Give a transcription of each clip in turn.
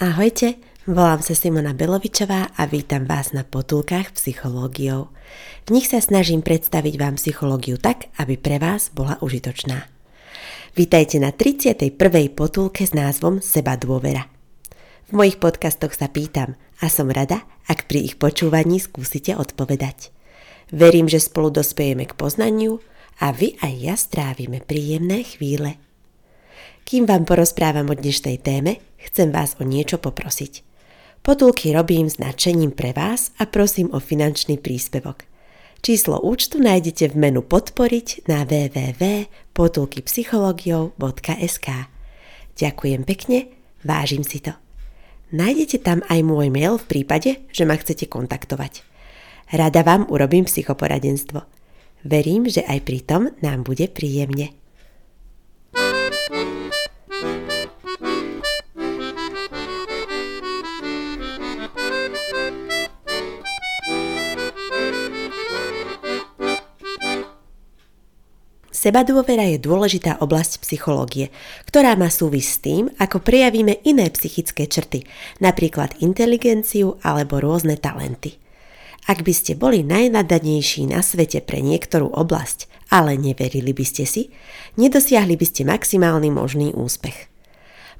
Ahojte, volám sa Simona Belovičová a vítam vás na potulkách psychológiou. V nich sa snažím predstaviť vám psychológiu tak, aby pre vás bola užitočná. Vítajte na 31. potulke s názvom Seba dôvera. V mojich podcastoch sa pýtam a som rada, ak pri ich počúvaní skúsite odpovedať. Verím, že spolu dospejeme k poznaniu a vy aj ja strávime príjemné chvíle. Kým vám porozprávam o dnešnej téme, chcem vás o niečo poprosiť. Potulky robím s nadšením pre vás a prosím o finančný príspevok. Číslo účtu nájdete v menu podporiť na www.potulkypsychologiou.sk Ďakujem pekne, vážim si to. Nájdete tam aj môj mail v prípade, že ma chcete kontaktovať. Rada vám urobím psychoporadenstvo. Verím, že aj pri tom nám bude príjemne. Sebadôvera je dôležitá oblasť psychológie, ktorá má súvis s tým, ako prejavíme iné psychické črty, napríklad inteligenciu alebo rôzne talenty. Ak by ste boli najnadanejší na svete pre niektorú oblasť, ale neverili by ste si, nedosiahli by ste maximálny možný úspech.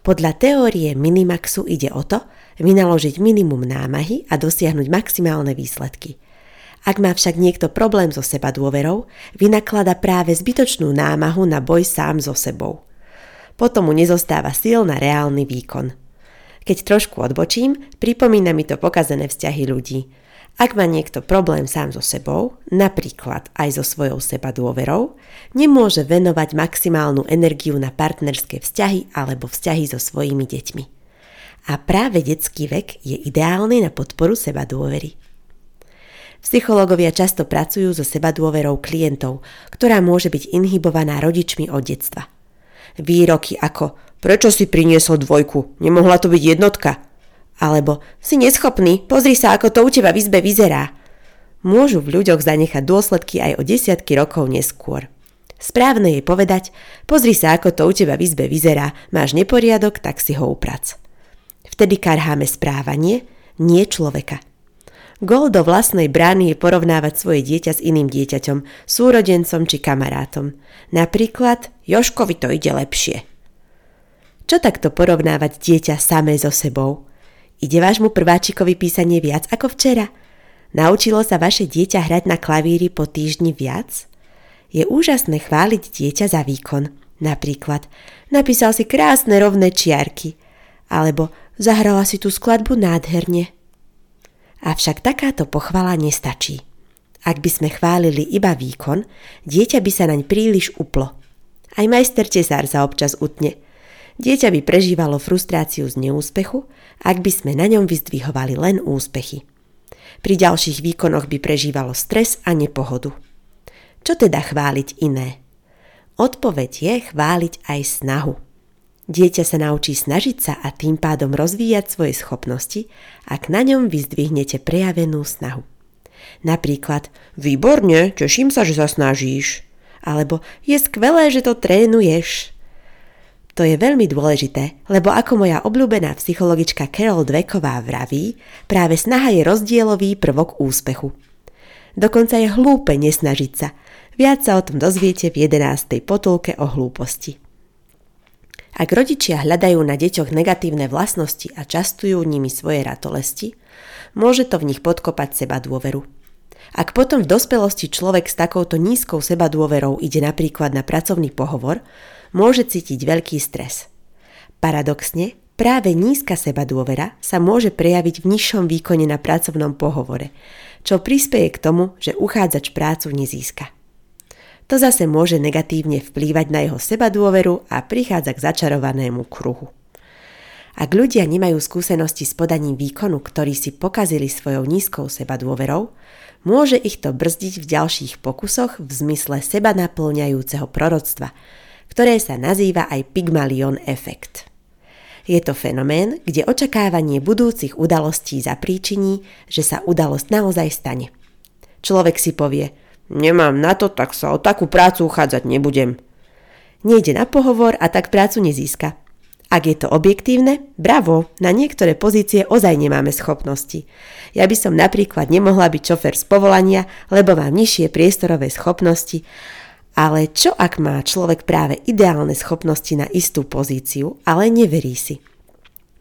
Podľa teórie Minimaxu ide o to, vynaložiť minimum námahy a dosiahnuť maximálne výsledky – ak má však niekto problém so seba dôverou, vynaklada práve zbytočnú námahu na boj sám so sebou. Potom mu nezostáva síl na reálny výkon. Keď trošku odbočím, pripomína mi to pokazené vzťahy ľudí. Ak má niekto problém sám so sebou, napríklad aj so svojou seba dôverou, nemôže venovať maximálnu energiu na partnerské vzťahy alebo vzťahy so svojimi deťmi. A práve detský vek je ideálny na podporu seba dôvery. Psychológovia často pracujú so sebadôverou klientov, ktorá môže byť inhibovaná rodičmi od detstva. Výroky ako prečo si priniesol dvojku, nemohla to byť jednotka? Alebo si neschopný, pozri sa, ako to u teba v izbe vyzerá. Môžu v ľuďoch zanechať dôsledky aj o desiatky rokov neskôr. Správne je povedať, pozri sa, ako to u teba v izbe vyzerá, máš neporiadok, tak si ho uprac. Vtedy karháme správanie, nie človeka. Gol do vlastnej brány je porovnávať svoje dieťa s iným dieťaťom, súrodencom či kamarátom. Napríklad, Joškovi to ide lepšie. Čo takto porovnávať dieťa samé so sebou? Ide vášmu prváčikovi písanie viac ako včera? Naučilo sa vaše dieťa hrať na klavíri po týždni viac? Je úžasné chváliť dieťa za výkon. Napríklad, napísal si krásne rovné čiarky. Alebo zahrala si tú skladbu nádherne. Avšak takáto pochvala nestačí. Ak by sme chválili iba výkon, dieťa by sa naň príliš uplo. Aj majster tesár sa občas utne. Dieťa by prežívalo frustráciu z neúspechu, ak by sme na ňom vyzdvihovali len úspechy. Pri ďalších výkonoch by prežívalo stres a nepohodu. Čo teda chváliť iné? Odpoveď je chváliť aj snahu. Dieťa sa naučí snažiť sa a tým pádom rozvíjať svoje schopnosti, ak na ňom vyzdvihnete prejavenú snahu. Napríklad, výborne, teším sa, že sa snažíš. Alebo je skvelé, že to trénuješ. To je veľmi dôležité, lebo ako moja obľúbená psychologička Carol Dweková vraví, práve snaha je rozdielový prvok úspechu. Dokonca je hlúpe nesnažiť sa. Viac sa o tom dozviete v 11. potulke o hlúposti. Ak rodičia hľadajú na deťoch negatívne vlastnosti a častujú nimi svoje ratolesti, môže to v nich podkopať seba dôveru. Ak potom v dospelosti človek s takouto nízkou seba dôverou ide napríklad na pracovný pohovor, môže cítiť veľký stres. Paradoxne, práve nízka seba dôvera sa môže prejaviť v nižšom výkone na pracovnom pohovore, čo prispieje k tomu, že uchádzač prácu nezíska to zase môže negatívne vplývať na jeho sebadôveru a prichádza k začarovanému kruhu. Ak ľudia nemajú skúsenosti s podaním výkonu, ktorý si pokazili svojou nízkou sebadôverou, môže ich to brzdiť v ďalších pokusoch v zmysle seba naplňajúceho proroctva, ktoré sa nazýva aj Pygmalion efekt. Je to fenomén, kde očakávanie budúcich udalostí zapríčiní, že sa udalosť naozaj stane. Človek si povie – Nemám na to, tak sa o takú prácu uchádzať nebudem. Nejde na pohovor a tak prácu nezíska. Ak je to objektívne, bravo, na niektoré pozície ozaj nemáme schopnosti. Ja by som napríklad nemohla byť šofer z povolania, lebo mám nižšie priestorové schopnosti, ale čo ak má človek práve ideálne schopnosti na istú pozíciu, ale neverí si?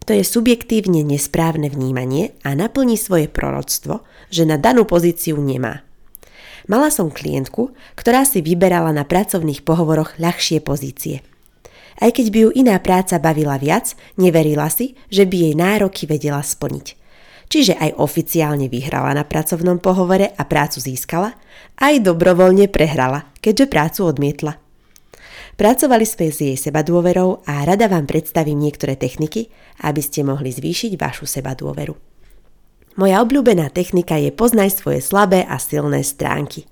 To je subjektívne nesprávne vnímanie a naplní svoje proroctvo, že na danú pozíciu nemá. Mala som klientku, ktorá si vyberala na pracovných pohovoroch ľahšie pozície – aj keď by ju iná práca bavila viac, neverila si, že by jej nároky vedela splniť. Čiže aj oficiálne vyhrala na pracovnom pohovore a prácu získala, aj dobrovoľne prehrala, keďže prácu odmietla. Pracovali sme s jej sebadôverou a rada vám predstavím niektoré techniky, aby ste mohli zvýšiť vašu sebadôveru. Moja obľúbená technika je poznaj svoje slabé a silné stránky.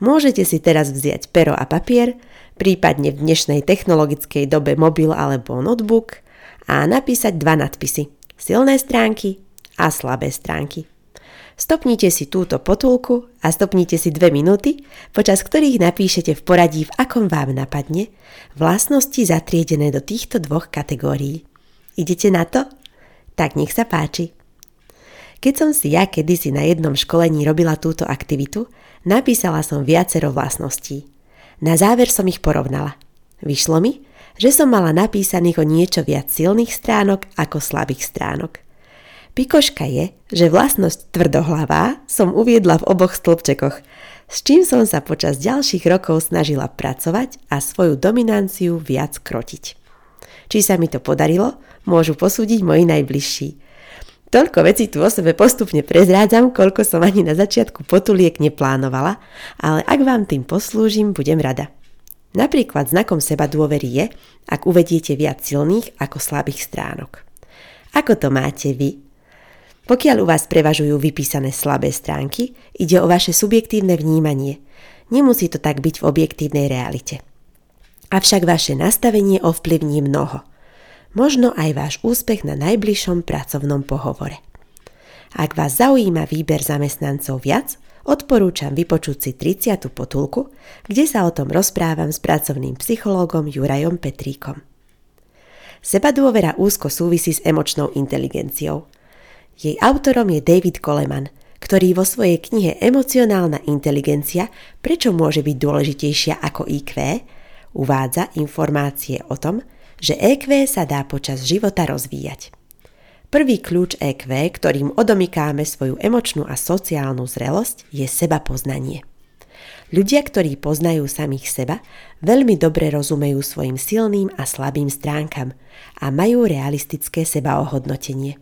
Môžete si teraz vziať pero a papier, prípadne v dnešnej technologickej dobe mobil alebo notebook a napísať dva nadpisy. Silné stránky a slabé stránky. Stopnite si túto potulku a stopnite si dve minúty, počas ktorých napíšete v poradí, v akom vám napadne, vlastnosti zatriedené do týchto dvoch kategórií. Idete na to? Tak nech sa páči. Keď som si ja kedysi na jednom školení robila túto aktivitu, napísala som viacero vlastností. Na záver som ich porovnala. Vyšlo mi, že som mala napísaných o niečo viac silných stránok ako slabých stránok. Pikoška je, že vlastnosť tvrdohlavá som uviedla v oboch stĺpčekoch, s čím som sa počas ďalších rokov snažila pracovať a svoju dominanciu viac krotiť. Či sa mi to podarilo, môžu posúdiť moji najbližší. Toľko veci tu o sebe postupne prezrádzam, koľko som ani na začiatku potuliek neplánovala, ale ak vám tým poslúžim, budem rada. Napríklad znakom seba dôvery je, ak uvediete viac silných ako slabých stránok. Ako to máte vy? Pokiaľ u vás prevažujú vypísané slabé stránky, ide o vaše subjektívne vnímanie. Nemusí to tak byť v objektívnej realite. Avšak vaše nastavenie ovplyvní mnoho možno aj váš úspech na najbližšom pracovnom pohovore. Ak vás zaujíma výber zamestnancov viac, odporúčam vypočuť si 30. potulku, kde sa o tom rozprávam s pracovným psychológom Jurajom Petríkom. Seba dôvera úzko súvisí s emočnou inteligenciou. Jej autorom je David Coleman, ktorý vo svojej knihe Emocionálna inteligencia, prečo môže byť dôležitejšia ako IQ, uvádza informácie o tom, že EQ sa dá počas života rozvíjať. Prvý kľúč EQ, ktorým odomykáme svoju emočnú a sociálnu zrelosť, je seba poznanie. Ľudia, ktorí poznajú samých seba, veľmi dobre rozumejú svojim silným a slabým stránkam a majú realistické sebaohodnotenie.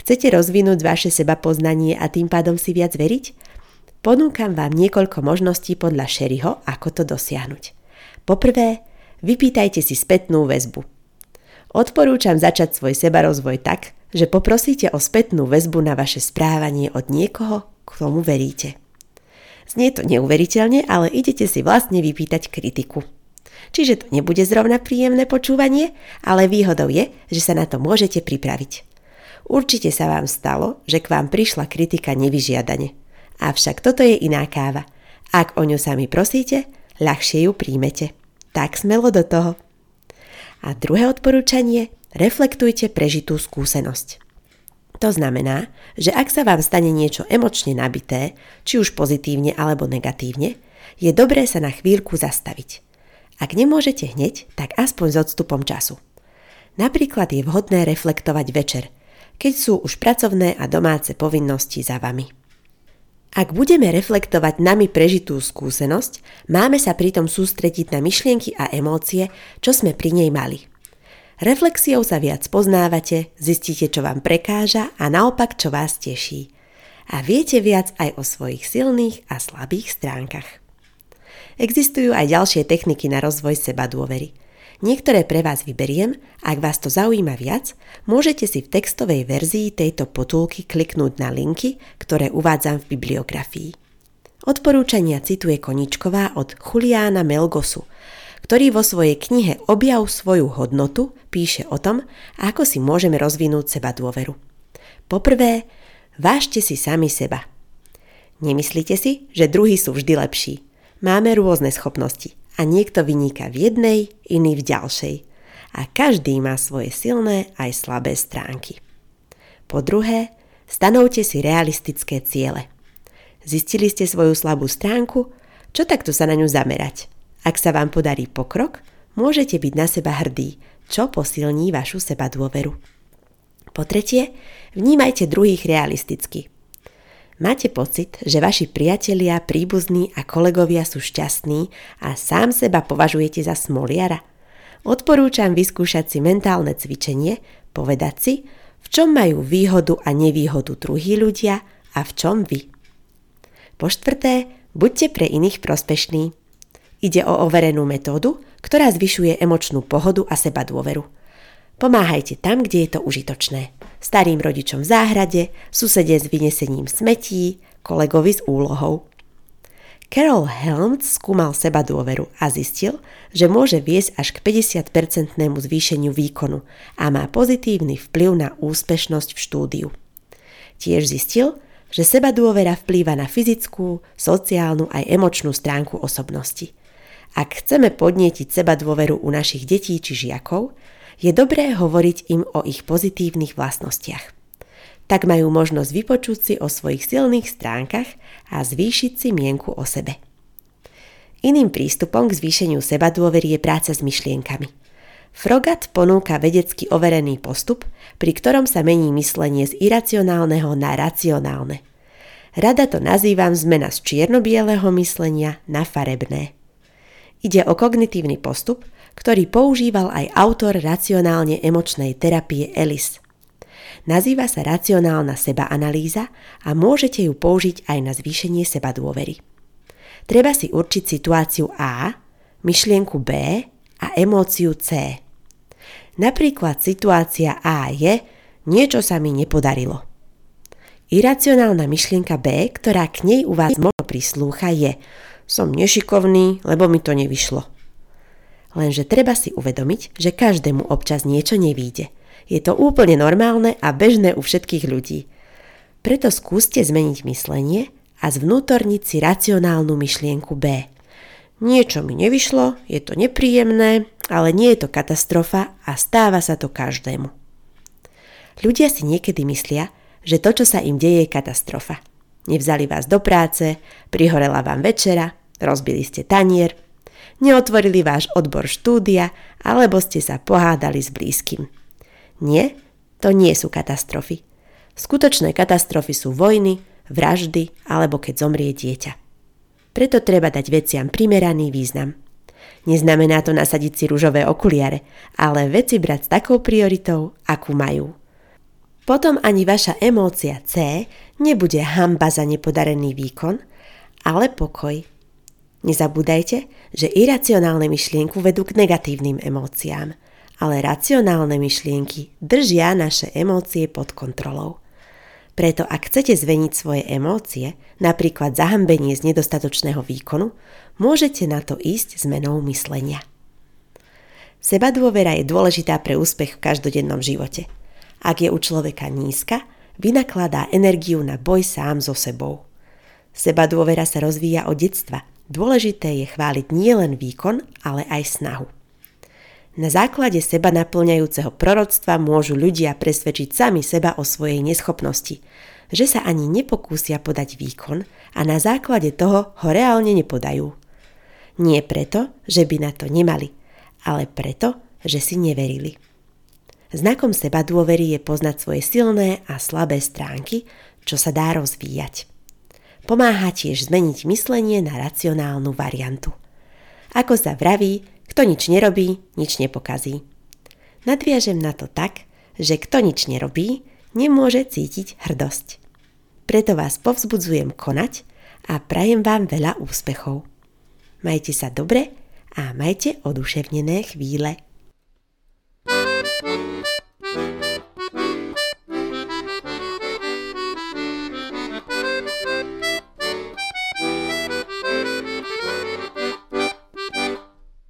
Chcete rozvinúť vaše seba poznanie a tým pádom si viac veriť? Ponúkam vám niekoľko možností podľa Sherryho, ako to dosiahnuť. Poprvé, vypýtajte si spätnú väzbu. Odporúčam začať svoj sebarozvoj tak, že poprosíte o spätnú väzbu na vaše správanie od niekoho, komu veríte. Znie to neuveriteľne, ale idete si vlastne vypýtať kritiku. Čiže to nebude zrovna príjemné počúvanie, ale výhodou je, že sa na to môžete pripraviť. Určite sa vám stalo, že k vám prišla kritika nevyžiadane. Avšak toto je iná káva. Ak o ňu sami prosíte, ľahšie ju príjmete tak smelo do toho. A druhé odporúčanie, reflektujte prežitú skúsenosť. To znamená, že ak sa vám stane niečo emočne nabité, či už pozitívne alebo negatívne, je dobré sa na chvíľku zastaviť. Ak nemôžete hneď, tak aspoň s odstupom času. Napríklad je vhodné reflektovať večer, keď sú už pracovné a domáce povinnosti za vami. Ak budeme reflektovať nami prežitú skúsenosť, máme sa pritom sústrediť na myšlienky a emócie, čo sme pri nej mali. Reflexiou sa viac poznávate, zistíte, čo vám prekáža a naopak, čo vás teší. A viete viac aj o svojich silných a slabých stránkach. Existujú aj ďalšie techniky na rozvoj seba dôvery – Niektoré pre vás vyberiem, ak vás to zaujíma viac, môžete si v textovej verzii tejto potulky kliknúť na linky, ktoré uvádzam v bibliografii. Odporúčania cituje Koničková od Juliána Melgosu, ktorý vo svojej knihe Objav svoju hodnotu píše o tom, ako si môžeme rozvinúť seba dôveru. Poprvé, vážte si sami seba. Nemyslíte si, že druhí sú vždy lepší. Máme rôzne schopnosti a niekto vyniká v jednej, iný v ďalšej. a každý má svoje silné aj slabé stránky. Po druhé, stanovte si realistické ciele. Zistili ste svoju slabú stránku? Čo takto sa na ňu zamerať? Ak sa vám podarí pokrok, môžete byť na seba hrdí, čo posilní vašu seba dôveru. Po tretie, vnímajte druhých realisticky. Máte pocit, že vaši priatelia, príbuzní a kolegovia sú šťastní a sám seba považujete za smoliara? Odporúčam vyskúšať si mentálne cvičenie, povedať si, v čom majú výhodu a nevýhodu druhí ľudia a v čom vy. Po štvrté, buďte pre iných prospešní. Ide o overenú metódu, ktorá zvyšuje emočnú pohodu a seba dôveru. Pomáhajte tam, kde je to užitočné. Starým rodičom v záhrade, susede s vynesením smetí, kolegovi s úlohou. Carol Helms skúmal seba dôveru a zistil, že môže viesť až k 50-percentnému zvýšeniu výkonu a má pozitívny vplyv na úspešnosť v štúdiu. Tiež zistil, že seba dôvera vplýva na fyzickú, sociálnu aj emočnú stránku osobnosti. Ak chceme podnietiť seba dôveru u našich detí či žiakov, je dobré hovoriť im o ich pozitívnych vlastnostiach. Tak majú možnosť vypočuť si o svojich silných stránkach a zvýšiť si mienku o sebe. Iným prístupom k zvýšeniu seba dôvery je práca s myšlienkami. Frogat ponúka vedecky overený postup, pri ktorom sa mení myslenie z iracionálneho na racionálne. Rada to nazývam zmena z čierno-bieleho myslenia na farebné. Ide o kognitívny postup, ktorý používal aj autor racionálne emočnej terapie Ellis. Nazýva sa racionálna sebaanalýza a môžete ju použiť aj na zvýšenie seba dôvery. Treba si určiť situáciu A, myšlienku B a emóciu C. Napríklad situácia A je niečo sa mi nepodarilo. Iracionálna myšlienka B, ktorá k nej u vás možno prislúcha, je som nešikovný, lebo mi to nevyšlo. Lenže treba si uvedomiť, že každému občas niečo nevíde. Je to úplne normálne a bežné u všetkých ľudí. Preto skúste zmeniť myslenie a zvnútorniť si racionálnu myšlienku B. Niečo mi nevyšlo, je to nepríjemné, ale nie je to katastrofa a stáva sa to každému. Ľudia si niekedy myslia, že to, čo sa im deje, je katastrofa. Nevzali vás do práce, prihorela vám večera, rozbili ste tanier, neotvorili váš odbor štúdia alebo ste sa pohádali s blízkym. Nie, to nie sú katastrofy. Skutočné katastrofy sú vojny, vraždy alebo keď zomrie dieťa. Preto treba dať veciam primeraný význam. Neznamená to nasadiť si rúžové okuliare, ale veci brať s takou prioritou, akú majú. Potom ani vaša emócia C nebude hamba za nepodarený výkon, ale pokoj, Nezabúdajte, že iracionálne myšlienku vedú k negatívnym emóciám, ale racionálne myšlienky držia naše emócie pod kontrolou. Preto ak chcete zveniť svoje emócie, napríklad zahambenie z nedostatočného výkonu, môžete na to ísť zmenou myslenia. Seba dôvera je dôležitá pre úspech v každodennom živote. Ak je u človeka nízka, vynakladá energiu na boj sám so sebou. Seba dôvera sa rozvíja od detstva – Dôležité je chváliť nielen výkon, ale aj snahu. Na základe seba naplňajúceho proroctva môžu ľudia presvedčiť sami seba o svojej neschopnosti, že sa ani nepokúsia podať výkon a na základe toho ho reálne nepodajú. Nie preto, že by na to nemali, ale preto, že si neverili. Znakom seba dôvery je poznať svoje silné a slabé stránky, čo sa dá rozvíjať. Pomáha tiež zmeniť myslenie na racionálnu variantu. Ako sa vraví, kto nič nerobí, nič nepokazí. Nadviažem na to tak, že kto nič nerobí, nemôže cítiť hrdosť. Preto vás povzbudzujem konať a prajem vám veľa úspechov. Majte sa dobre a majte oduševnené chvíle.